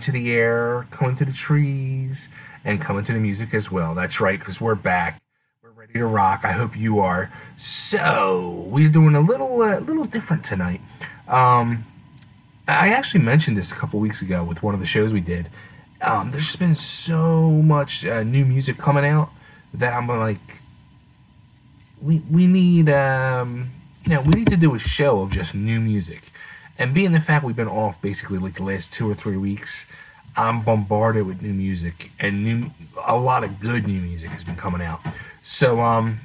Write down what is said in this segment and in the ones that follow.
into the air, come into the trees, and come into the music as well. That's right, because we're back. We're ready to rock. I hope you are. So we're doing a little, uh, little different tonight. Um, I actually mentioned this a couple weeks ago with one of the shows we did. Um, there's just been so much uh, new music coming out that I'm like, we we need um, you know we need to do a show of just new music, and being the fact we've been off basically like the last two or three weeks, I'm bombarded with new music and new a lot of good new music has been coming out. So um,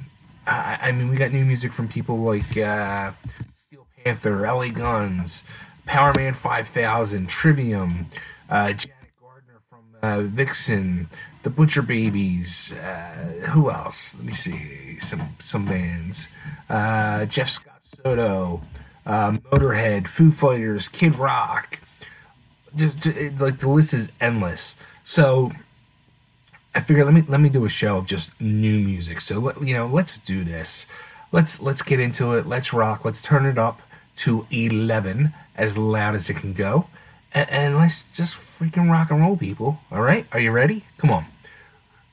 I, I mean we got new music from people like uh, Steel Panther, LA Guns, Powerman 5000, Trivium, uh, Janet Gardner from uh, Vixen the Butcher Babies. Uh, who else? Let me see. Some some bands. Uh, Jeff Scott Soto, uh, Motorhead, Foo Fighters, Kid Rock. Just, just, like the list is endless. So I figured let me let me do a show of just new music. So let, you know, let's do this. Let's let's get into it. Let's rock. Let's turn it up to eleven as loud as it can go, and, and let's just freaking rock and roll, people. All right, are you ready? Come on.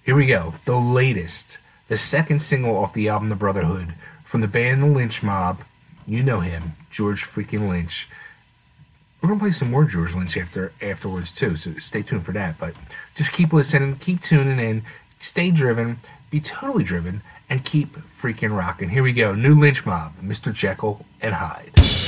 Here we go. The latest, the second single off the album The Brotherhood from the band The Lynch Mob. You know him, George freaking Lynch. We're gonna play some more George Lynch after afterwards too, so stay tuned for that. But just keep listening, keep tuning in, stay driven, be totally driven, and keep freaking rocking. Here we go. New Lynch Mob, Mr. Jekyll and Hyde.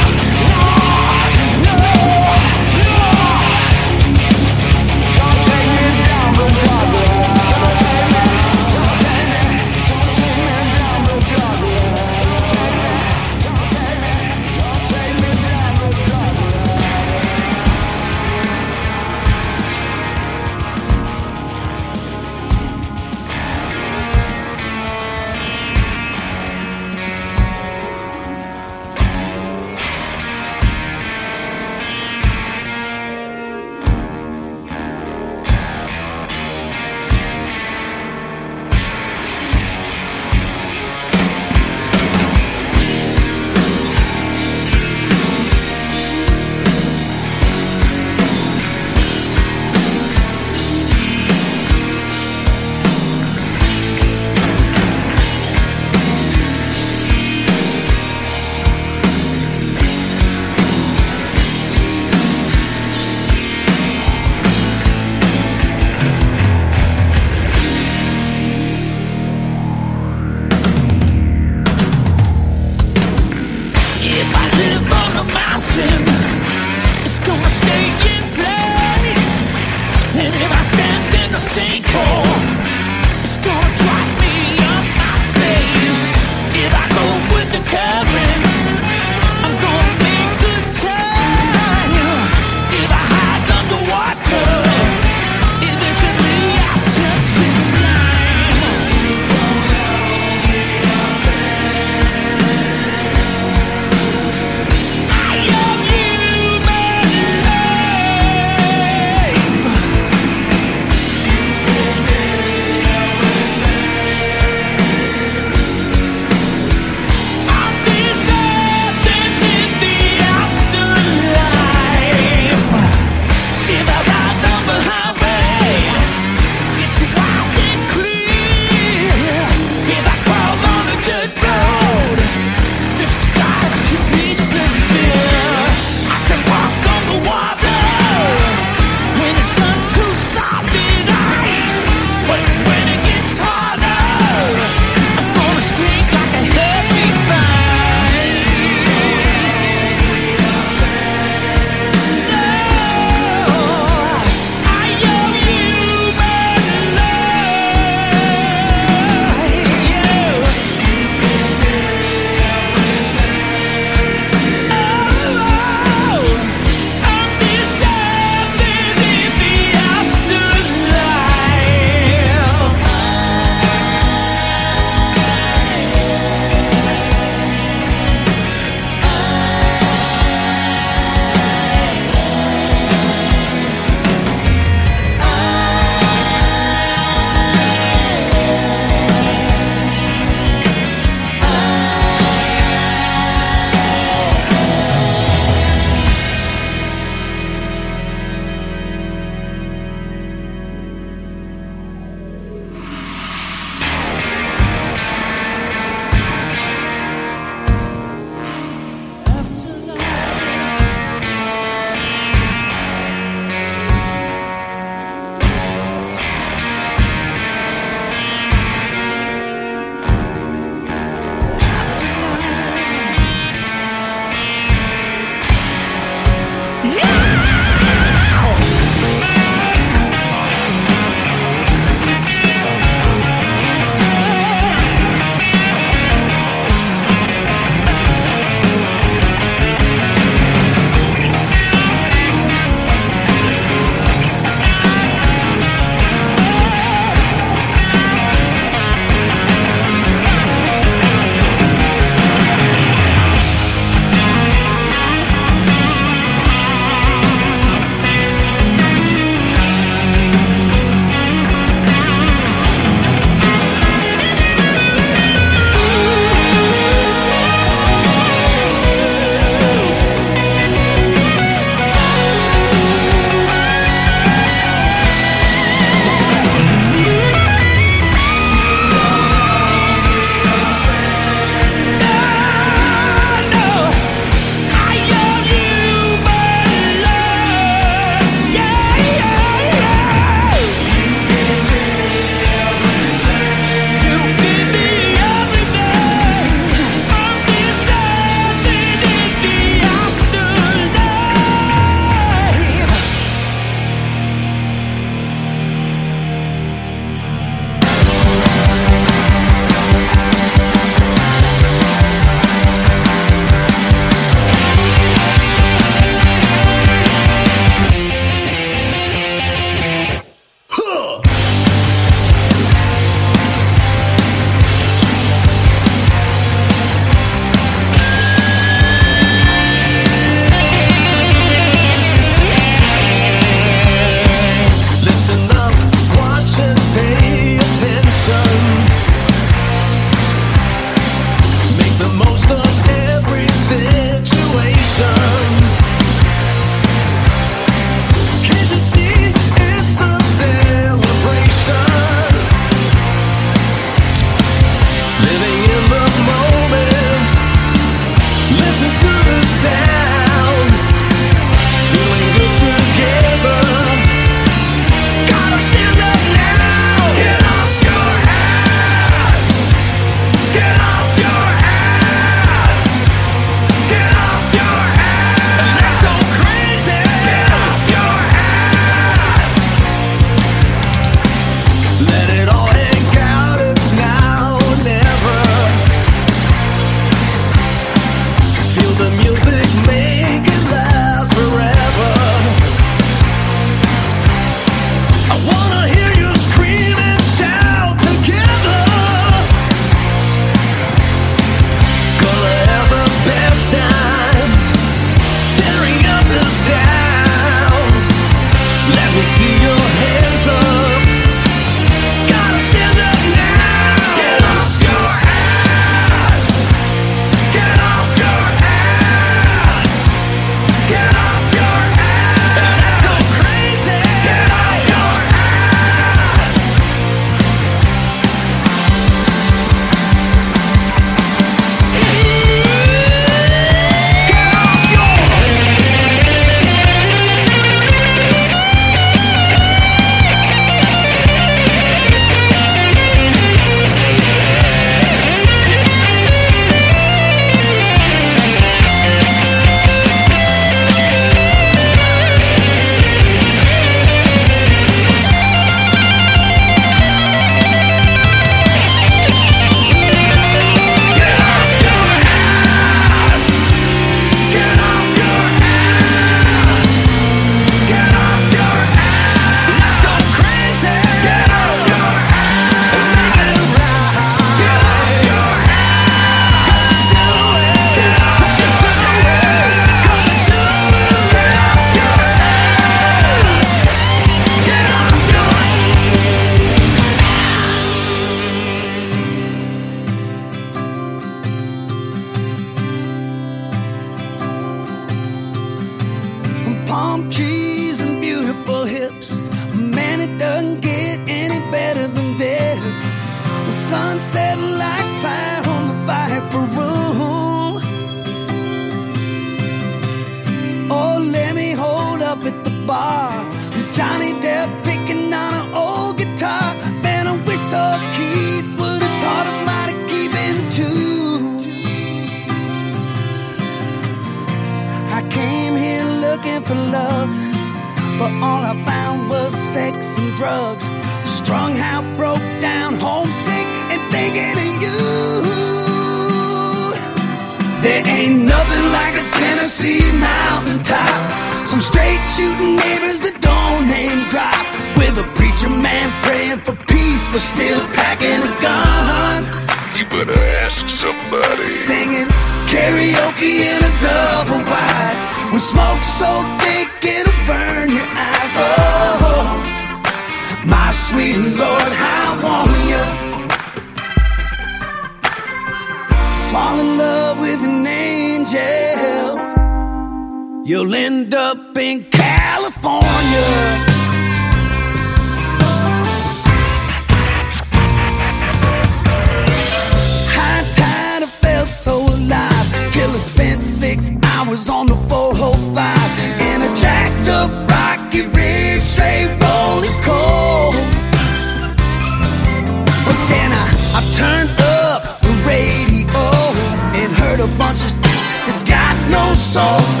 Fall got no with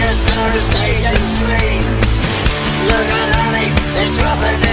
There's no stage and screen. Look at honey, it's rubbing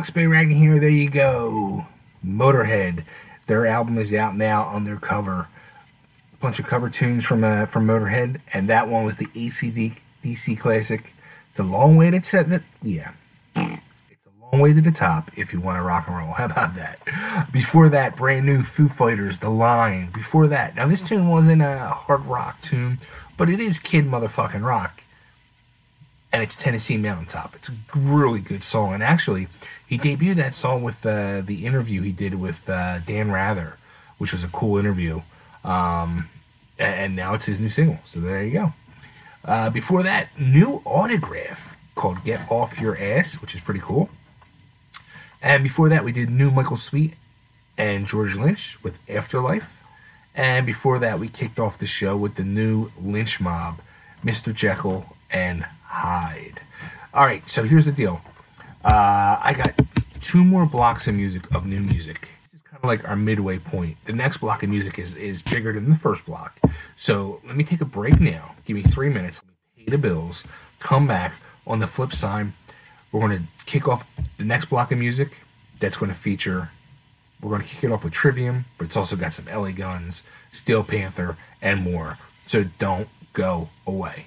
Rocks, Bay here. There you go. Motorhead. Their album is out now on their cover. A bunch of cover tunes from uh, from Motorhead, and that one was the ACD DC classic. It's a long way to set that. Yeah, it's a long way to the top if you want to rock and roll. How about that? Before that, brand new Foo Fighters, The Line. Before that, now this tune wasn't a hard rock tune, but it is kid motherfucking rock and it's Tennessee Mountaintop. It's a really good song, and actually, he debuted that song with uh, the interview he did with uh, Dan Rather, which was a cool interview. Um, and now it's his new single. So there you go. Uh, before that, new autograph called "Get Off Your Ass," which is pretty cool. And before that, we did new Michael Sweet and George Lynch with "Afterlife." And before that, we kicked off the show with the new Lynch Mob, Mr. Jekyll and Hyde. All right, so here's the deal. Uh, I got two more blocks of music of new music. This is kind of like our midway point. The next block of music is is bigger than the first block. So let me take a break now. Give me three minutes. Let me pay the bills. Come back. On the flip side, we're going to kick off the next block of music. That's going to feature. We're going to kick it off with Trivium, but it's also got some LA Guns, Steel Panther, and more. So don't go away.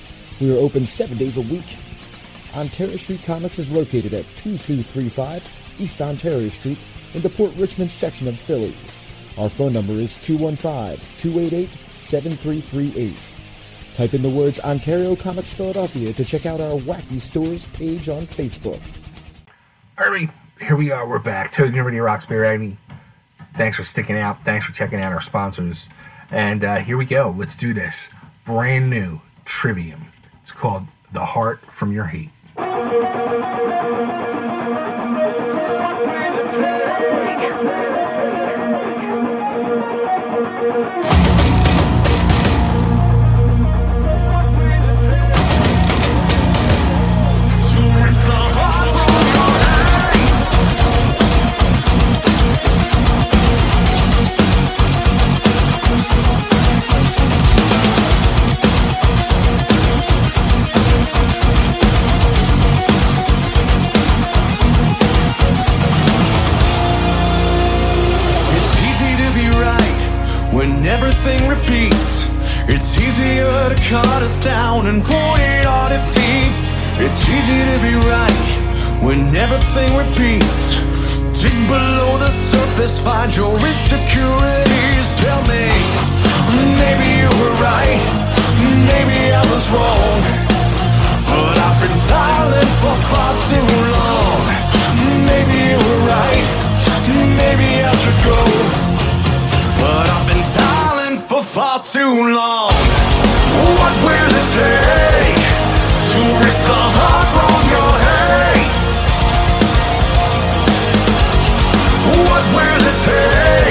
We are open seven days a week. Ontario Street Comics is located at 2235 East Ontario Street in the Port Richmond section of Philly. Our phone number is 215-288-7338. Type in the words Ontario Comics Philadelphia to check out our Wacky Stores page on Facebook. All right, here we are. We're back. Toad University Roxbury Aggie. Thanks for sticking out. Thanks for checking out our sponsors. And uh, here we go. Let's do this. Brand new Trivium. It's called The Heart from Your Hate. everything repeats. It's easier to cut us down and point our defeat. It's easy to be right when everything repeats. Dig below the surface, find your insecurities. Tell me, maybe you were right, maybe I was wrong. But I've been silent for far too long. Maybe you were right, maybe I should go. But I'm for far too long. What will it take to rip the heart from your hate? What will it take?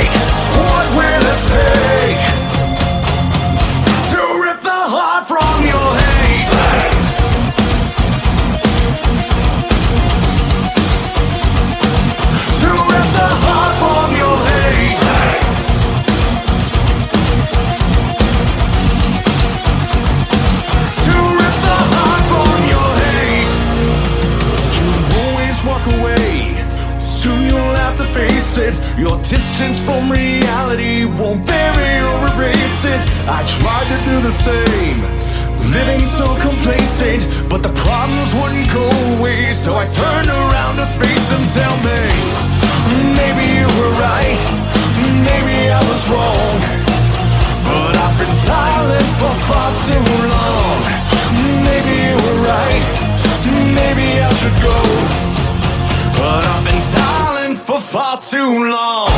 it. Your distance from reality won't bury or erase it. I tried to do the same, living so complacent, but the problems wouldn't go away. So I turned around to face them. Tell me, maybe too long.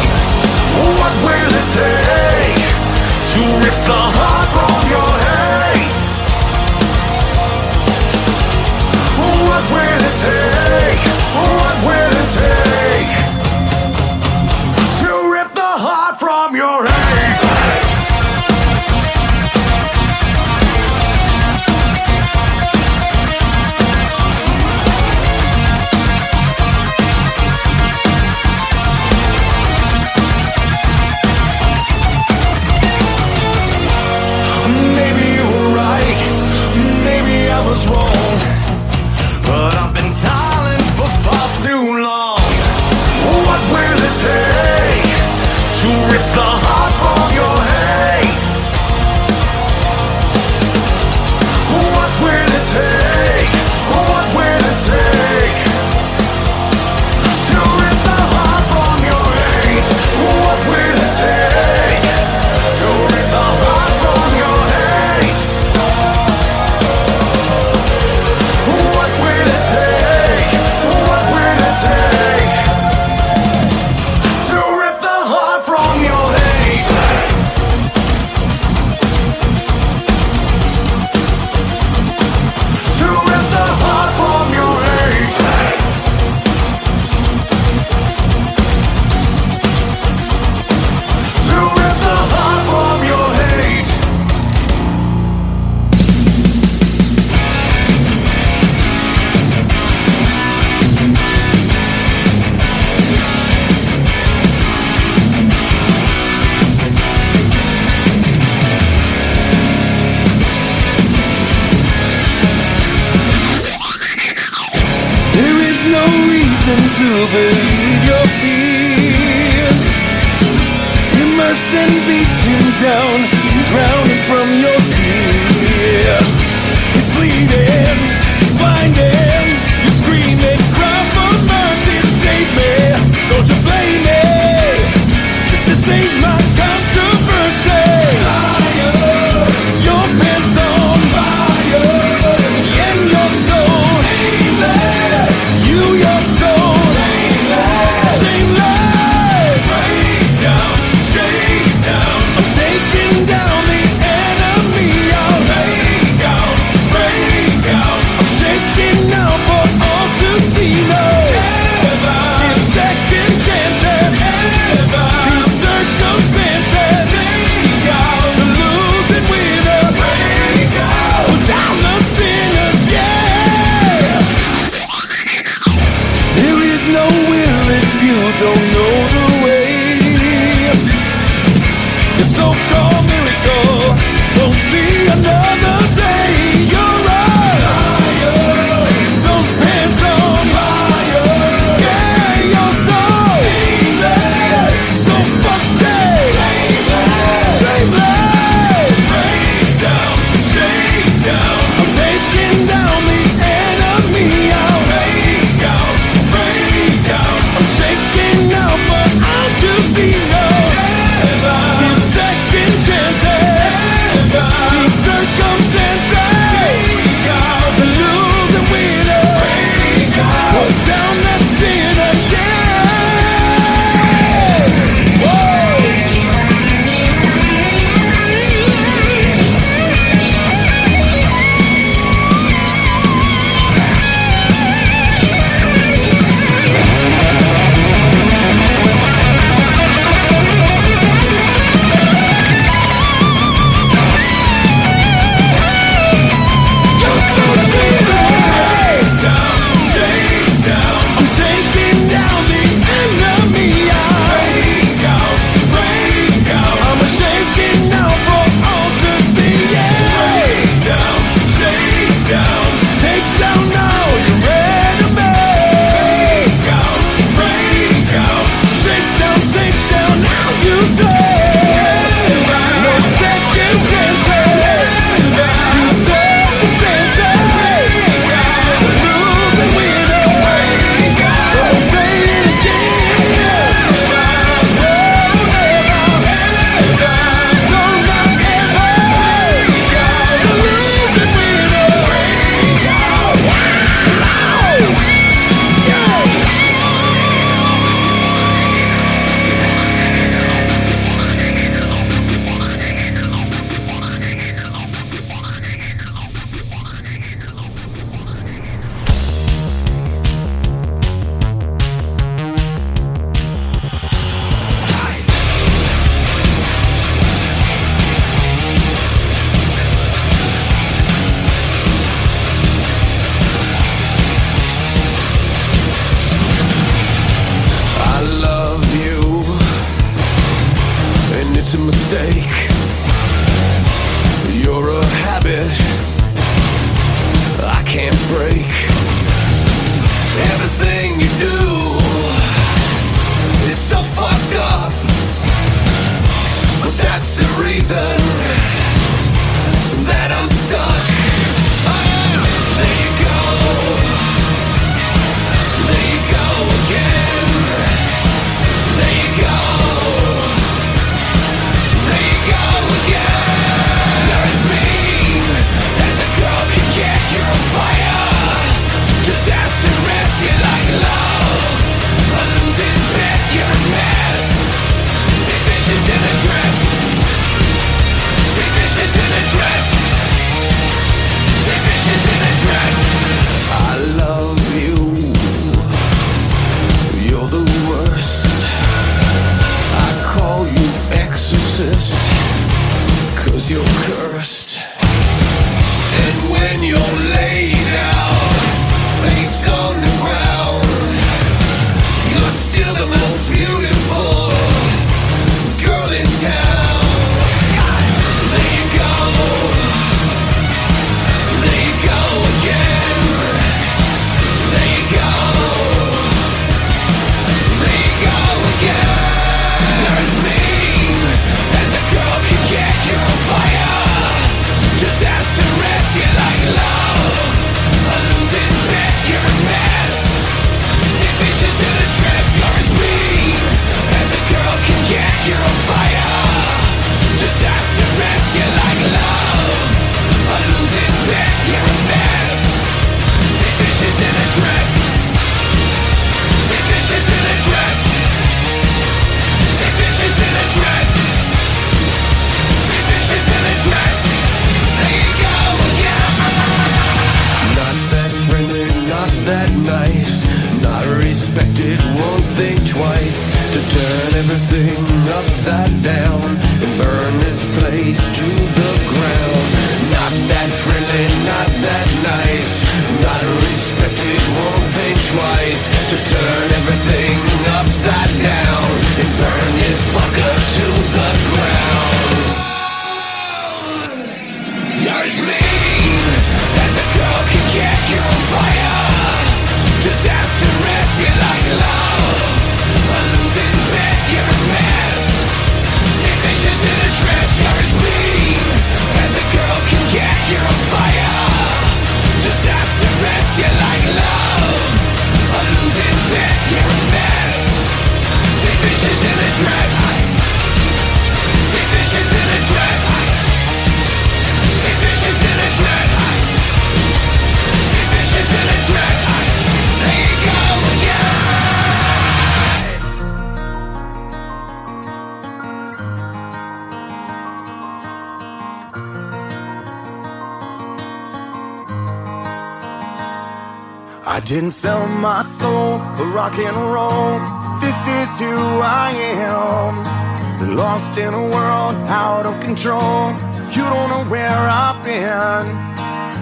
my soul for rock and roll. This is who I am. Lost in a world out of control. You don't know where I've been.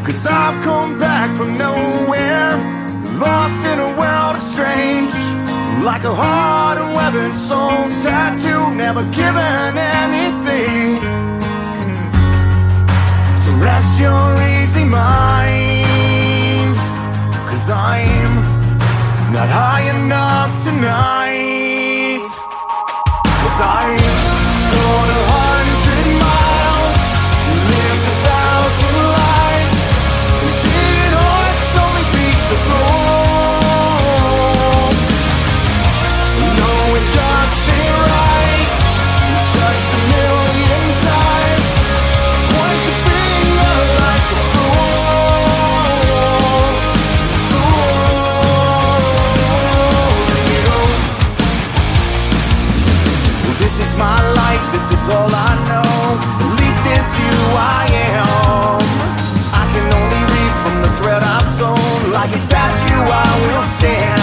Cause I've come back from nowhere. Lost in a world of strange. Like a heart and weathered soul tattoo, never given anything. So rest your easy mind. Cause I'm not high enough tonight. Cause I is my life, this is all I know. At least it's you I am. I can only read from the thread I've sewn. Like a statue, I will stand.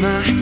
my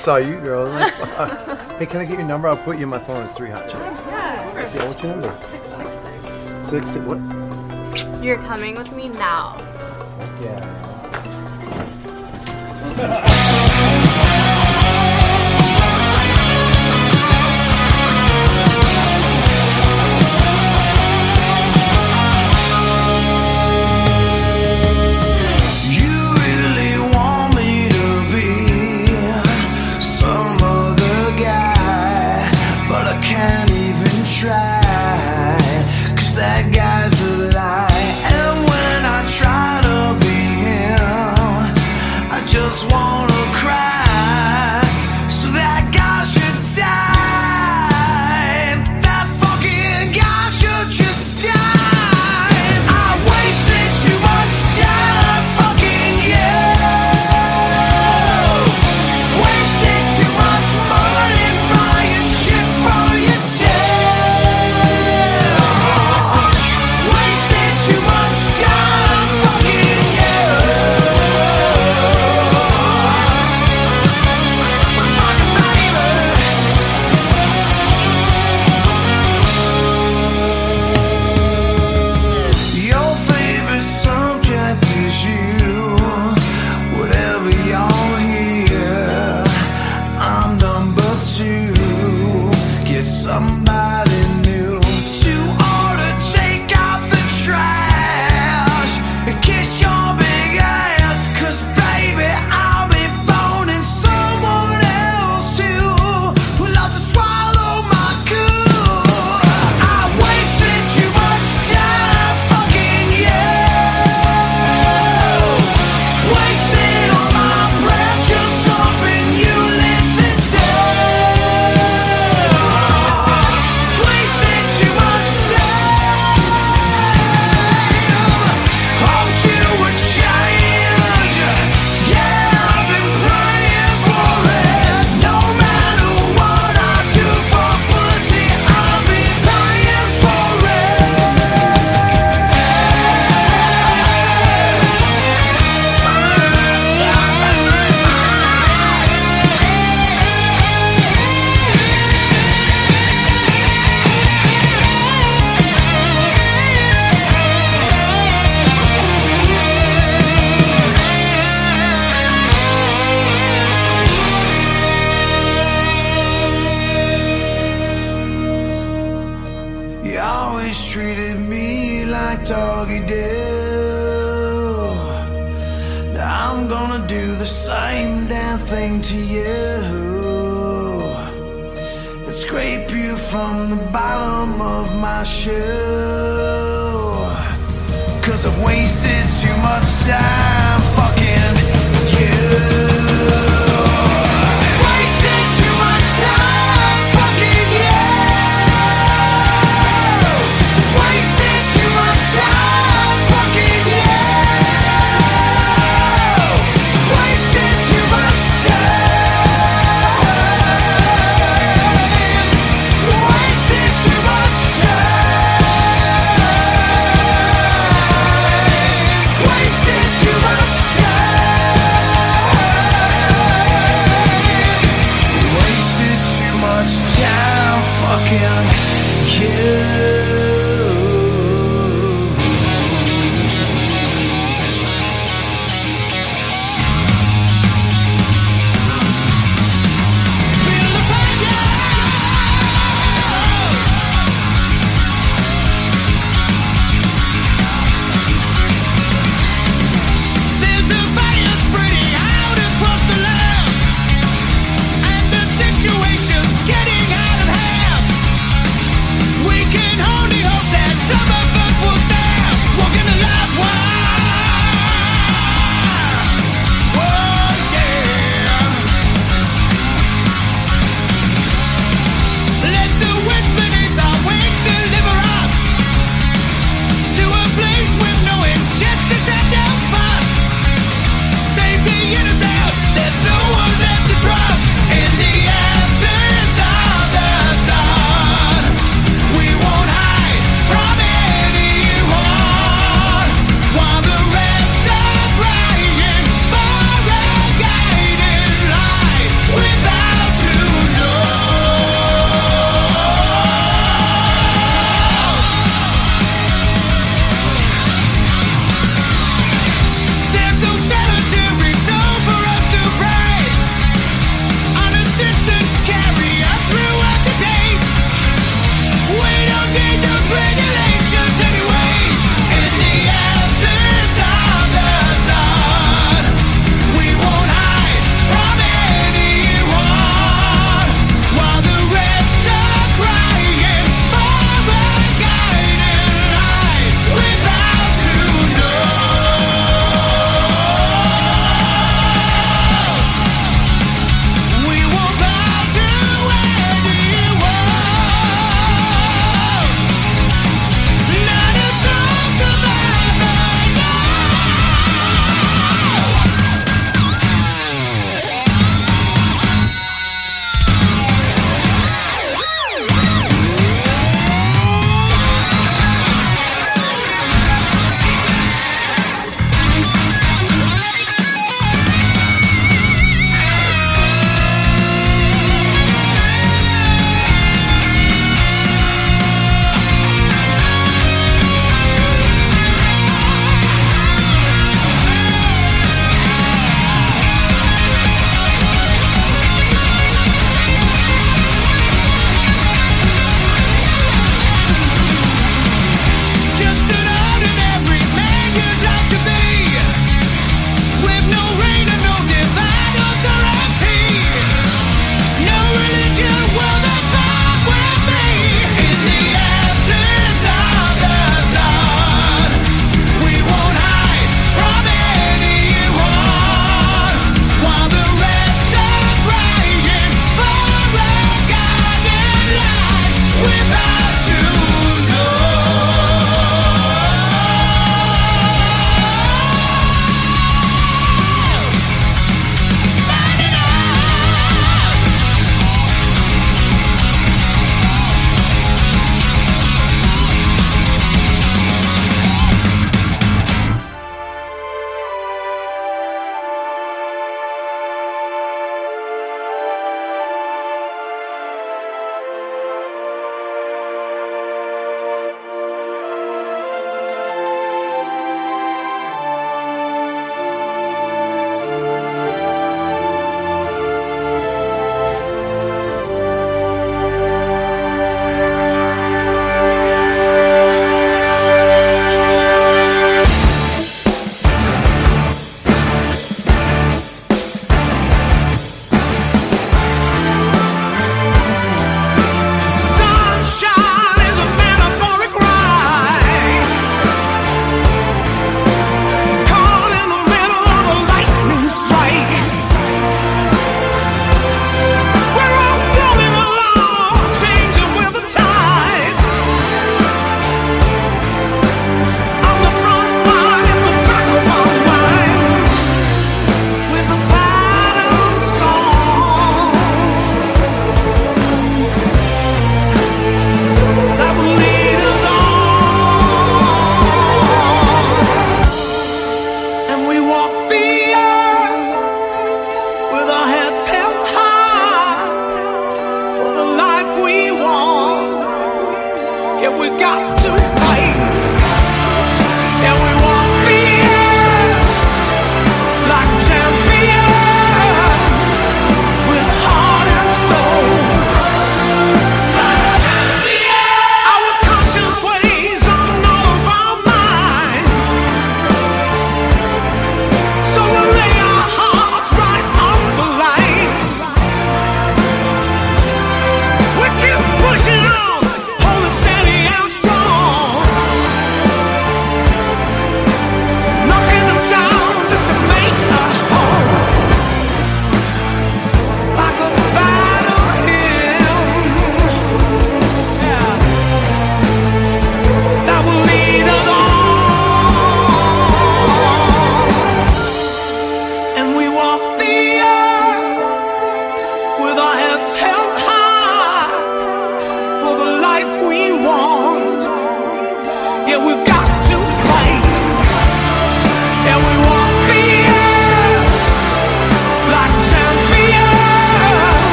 saw you, girl. Like, hey, can I get your number? I'll put you in my phone as three hot chicks. Yeah, what's your number? Six six six. Six six what? You're coming with me now. Yeah.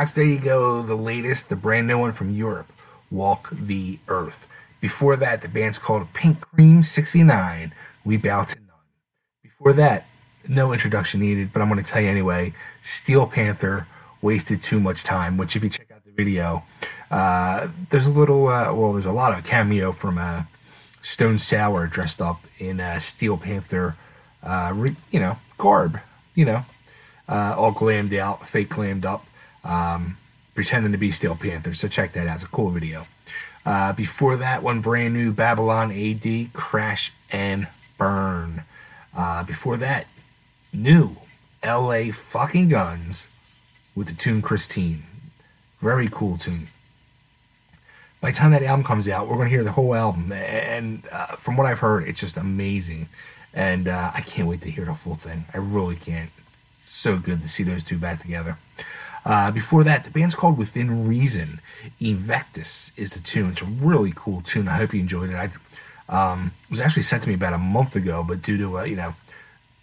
Rocks. There you go. The latest, the brand new one from Europe. Walk the Earth. Before that, the band's called Pink Cream 69. We bow to none. Before that, no introduction needed, but I'm going to tell you anyway. Steel Panther wasted too much time, which if you check out the video, uh, there's a little, uh, well, there's a lot of cameo from uh, Stone Sour dressed up in uh, Steel Panther, uh, re- you know, garb, you know, uh, all glammed out, fake glammed up, um, pretending to be Steel Panther. So check that out. It's a cool video. Uh, before that, one brand new Babylon AD, Crash and Burn. Uh, before that, new LA fucking Guns with the tune Christine. Very cool tune. By the time that album comes out, we're going to hear the whole album. And uh, from what I've heard, it's just amazing. And uh, I can't wait to hear the full thing. I really can't. So good to see those two back together. Uh, before that, the band's called Within Reason. Invectus is the tune. It's a really cool tune. I hope you enjoyed it. I, um, it was actually sent to me about a month ago, but due to uh, you know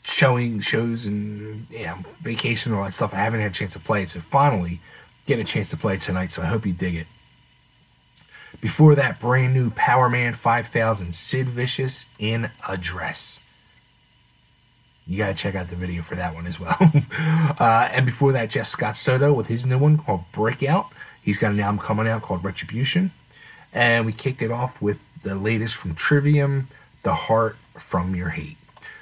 showing shows and you know vacation and all that stuff, I haven't had a chance to play it. So finally, getting a chance to play it tonight. So I hope you dig it. Before that, brand new Powerman 5000 Sid Vicious in a dress. You got to check out the video for that one as well. uh, and before that, Jeff Scott Soto with his new one called Breakout. He's got an album coming out called Retribution. And we kicked it off with the latest from Trivium, The Heart from Your Hate.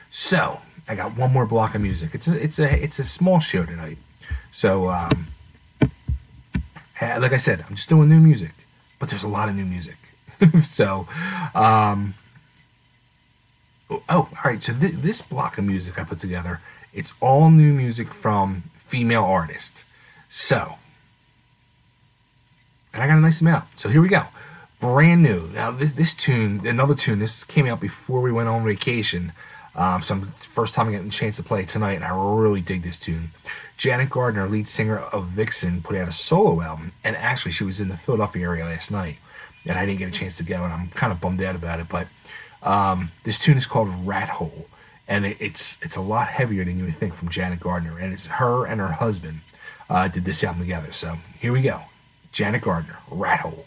So, I got one more block of music. It's a, it's a, it's a small show tonight. So, um, eh, like I said, I'm just doing new music, but there's a lot of new music. so, um, oh, all right. So th- this block of music I put together, it's all new music from female artists. So, and I got a nice amount. So here we go. Brand new. Now this this tune, another tune. This came out before we went on vacation. Um, so I'm, first time I getting a chance to play tonight, and I really dig this tune. Janet Gardner, lead singer of Vixen, put out a solo album, and actually she was in the Philadelphia area last night, and I didn't get a chance to go, and I'm kind of bummed out about it, but um, this tune is called Rat Hole, and it, it's it's a lot heavier than you would think from Janet Gardner, and it's her and her husband uh, did this album together. So here we go, Janet Gardner, Rat Hole.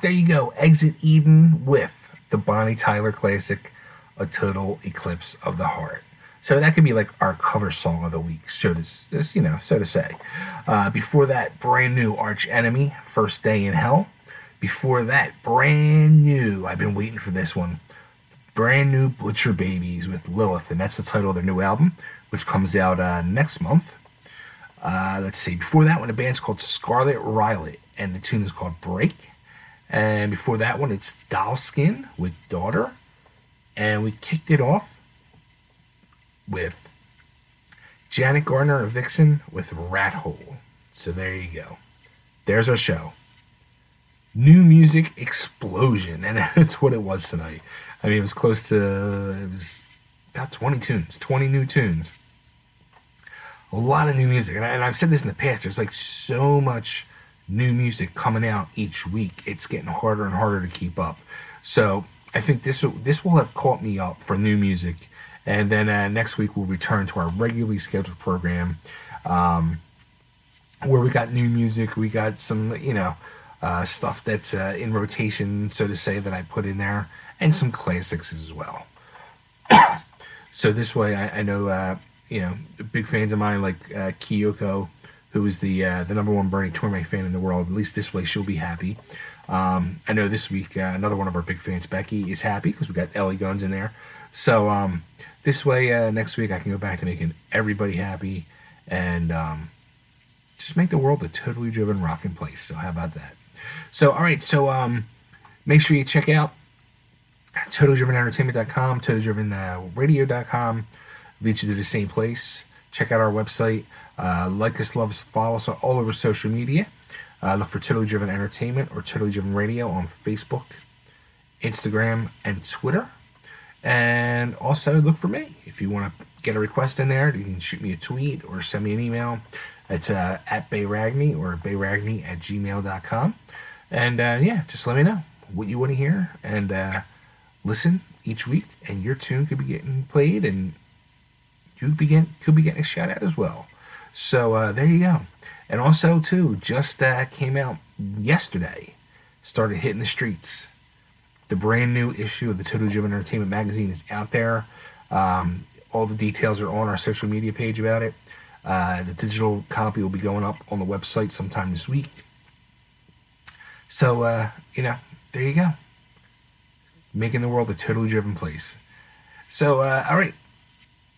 There you go. Exit Eden with the Bonnie Tyler classic, A Total Eclipse of the Heart. So that could be like our cover song of the week, so to you know, so to say. Uh, before that, brand new Arch Enemy, First Day in Hell. Before that, brand new. I've been waiting for this one. Brand new Butcher Babies with Lilith, and that's the title of their new album, which comes out uh, next month. Uh, let's see. Before that one, a band's called Skarlett Riot, and the tune is called Break. And before that one, it's Doll Skin with Daughter. And we kicked it off with Janet Gardner of Vixen with Rat Hole. So there you go. There's our show. New music explosion. And that's what it was tonight. I mean, it was close to, it was about 20 tunes, 20 new tunes. A lot of new music. And, I, and I've said this in the past, there's like so much new music coming out each week. It's getting harder and harder to keep up. So I think this this will have caught me up for new music, and then uh, next week we'll return to our regularly scheduled program, um, where we got new music. We got some you know uh, stuff that's uh, in rotation, so to say, that I put in there, and some classics as well. so this way, I, I know uh, you know big fans of mine like uh, Kyoko, who is the uh, the number one Bernie Torme fan in the world. At least this way, she'll be happy. Um, I know this week uh, another one of our big fans, Becky, is happy because we got L.A. Guns in there. So um, this way, uh, next week I can go back to making everybody happy and um, just make the world a totally driven rocking place. So how about that? So all right, so um, make sure you check out totallydrivenentertainment.com, totallydrivenradio.com. Leads you to the same place. Check out our website. Uh, like us, love us, follow us all over social media. Uh, look for Totally Driven Entertainment or Totally Driven Radio on Facebook, Instagram, and Twitter. And also look for me. If you want to get a request in there, you can shoot me a tweet or send me an email. It's uh, at bayragni or bayragni at gmail.com. And uh, yeah, just let me know what you want to hear and uh, listen each week. And your tune could be getting played and you could be getting a shout out as well. So uh, there you go. And also, too, just uh, came out yesterday, started hitting the streets. The brand new issue of the Total Driven Entertainment magazine is out there. Um, all the details are on our social media page about it. Uh, the digital copy will be going up on the website sometime this week. So, uh, you know, there you go. Making the world a totally driven place. So, uh, all right.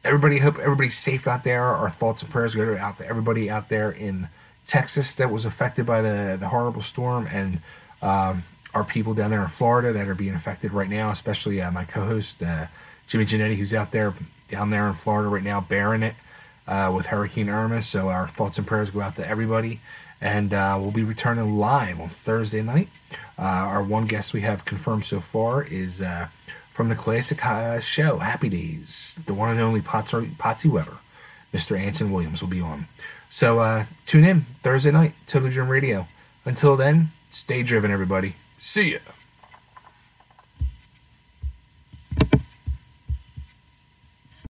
Everybody, hope everybody's safe out there. Our thoughts and prayers go out to everybody out there in Texas that was affected by the, the horrible storm and um, our people down there in Florida that are being affected right now, especially uh, my co-host uh, Jimmy Janetti, who's out there down there in Florida right now, bearing it uh, with Hurricane Irma. So our thoughts and prayers go out to everybody, and uh, we'll be returning live on Thursday night. Uh, our one guest we have confirmed so far is uh, from the classic show Happy Days, the one and only Potsie, Potsie Weber, Mr. Anson Williams will be on. So uh, tune in Thursday night, Driven Radio. Until then, stay driven, everybody. See ya.